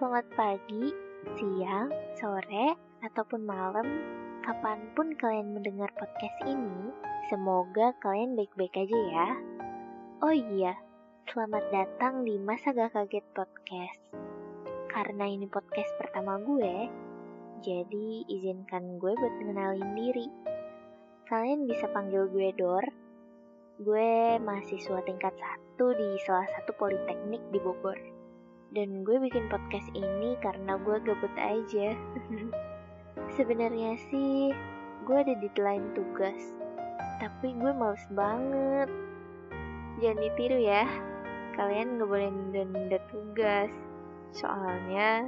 Selamat pagi, siang, sore, ataupun malam, kapan pun kalian mendengar podcast ini, semoga kalian baik-baik aja ya. Oh iya, selamat datang di Masa Gak Kaget Podcast. Karena ini podcast pertama gue, jadi izinkan gue buat mengenalin diri. Kalian bisa panggil gue Dor. Gue mahasiswa tingkat satu di salah satu politeknik di Bogor. Dan gue bikin podcast ini karena gue gabut aja. Sebenarnya sih, gue ada deadline tugas. Tapi gue males banget. Jangan ditiru ya. Kalian gak boleh nunda-nunda tugas. Soalnya,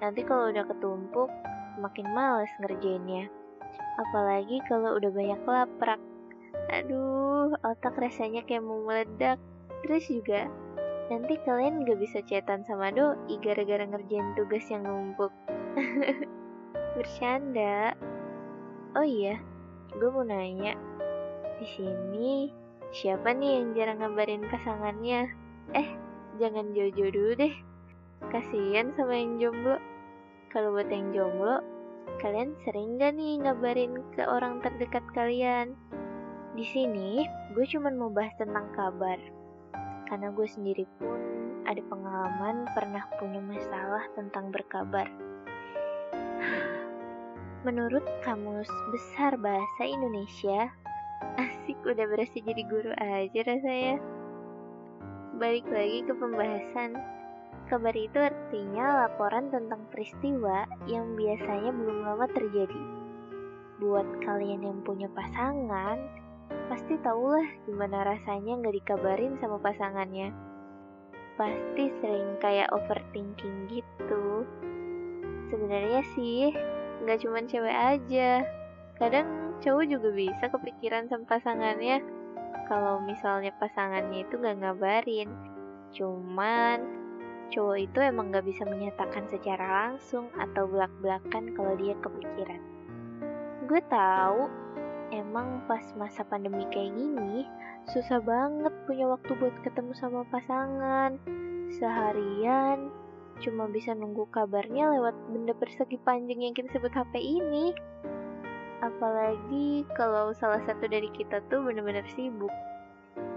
nanti kalau udah ketumpuk, makin males ngerjainnya. Apalagi kalau udah banyak laprak. Aduh, otak rasanya kayak mau meledak. Terus juga, nanti kalian gak bisa chatan sama doi gara-gara ngerjain tugas yang numpuk. Bercanda. Oh iya, gue mau nanya. Di sini, siapa nih yang jarang ngabarin pasangannya? Eh, jangan jauh-jauh dulu deh. Kasian sama yang jomblo. Kalau buat yang jomblo, kalian sering gak nih ngabarin ke orang terdekat kalian? Di sini, gue cuma mau bahas tentang kabar. Karena gue sendiri pun ada pengalaman pernah punya masalah tentang berkabar. Menurut Kamus Besar Bahasa Indonesia, asik udah berasa jadi guru aja rasanya. Balik lagi ke pembahasan. Kabar itu artinya laporan tentang peristiwa yang biasanya belum lama terjadi. Buat kalian yang punya pasangan, pasti tahulah gimana rasanya nggak dikabarin sama pasangannya. Pasti sering kayak overthinking gitu. Sebenarnya sih, nggak cuma cewek aja. Kadang cowok juga bisa kepikiran sama pasangannya. Kalau misalnya pasangannya itu nggak ngabarin. Cuman cowok itu emang gak bisa menyatakan secara langsung atau belak-belakan kalau dia kepikiran. Gue tahu pas masa pandemi kayak gini susah banget punya waktu buat ketemu sama pasangan. Seharian cuma bisa nunggu kabarnya lewat benda persegi panjang yang kita sebut HP ini. Apalagi kalau salah satu dari kita tuh bener-bener sibuk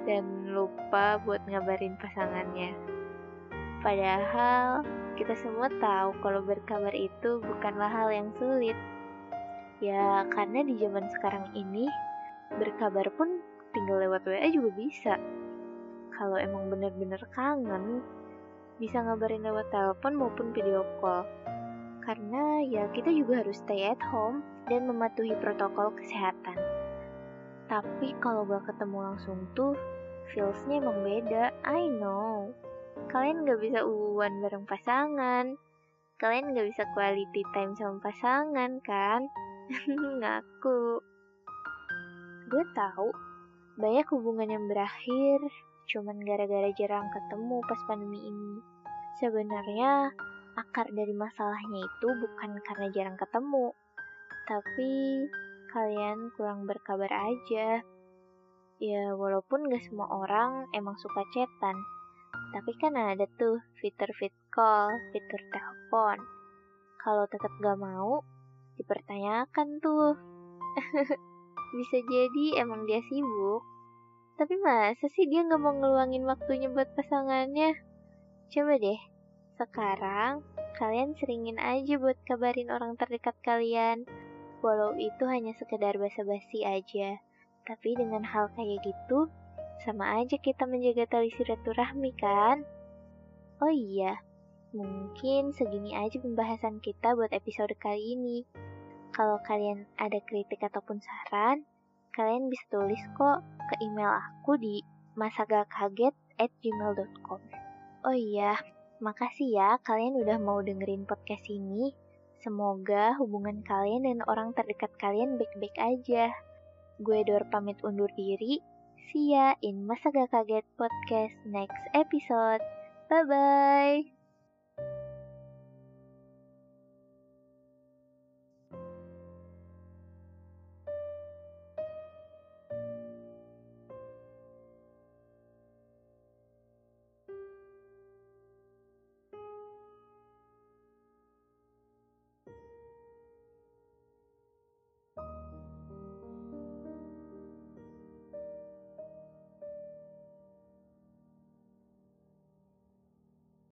dan lupa buat ngabarin pasangannya. Padahal kita semua tahu kalau berkabar itu bukanlah hal yang sulit. Ya, karena di zaman sekarang ini berkabar pun tinggal lewat WA juga bisa. Kalau emang bener-bener kangen, bisa ngabarin lewat telepon maupun video call. Karena ya kita juga harus stay at home dan mematuhi protokol kesehatan. Tapi kalau gak ketemu langsung tuh, feelsnya emang beda, I know. Kalian gak bisa uwan bareng pasangan. Kalian gak bisa quality time sama pasangan, kan? Ngaku. Gue tahu banyak hubungan yang berakhir cuman gara-gara jarang ketemu pas pandemi ini. Sebenarnya akar dari masalahnya itu bukan karena jarang ketemu, tapi kalian kurang berkabar aja. Ya, walaupun gak semua orang emang suka chatan, tapi kan ada tuh fitur fit call, fitur telepon. Kalau tetap gak mau, dipertanyakan tuh. Bisa jadi emang dia sibuk. Tapi masa sih dia gak mau ngeluangin waktunya buat pasangannya? Coba deh, sekarang kalian seringin aja buat kabarin orang terdekat kalian. Walau itu hanya sekedar basa-basi aja. Tapi dengan hal kayak gitu, sama aja kita menjaga tali silaturahmi kan? Oh iya, mungkin segini aja pembahasan kita buat episode kali ini. Kalau kalian ada kritik ataupun saran, kalian bisa tulis kok ke email aku di masagakaget@gmail.com. Oh iya, makasih ya kalian udah mau dengerin podcast ini. Semoga hubungan kalian dan orang terdekat kalian baik-baik aja. Gue Dor pamit undur diri. See ya in Masa Gak Kaget Podcast next episode. Bye-bye.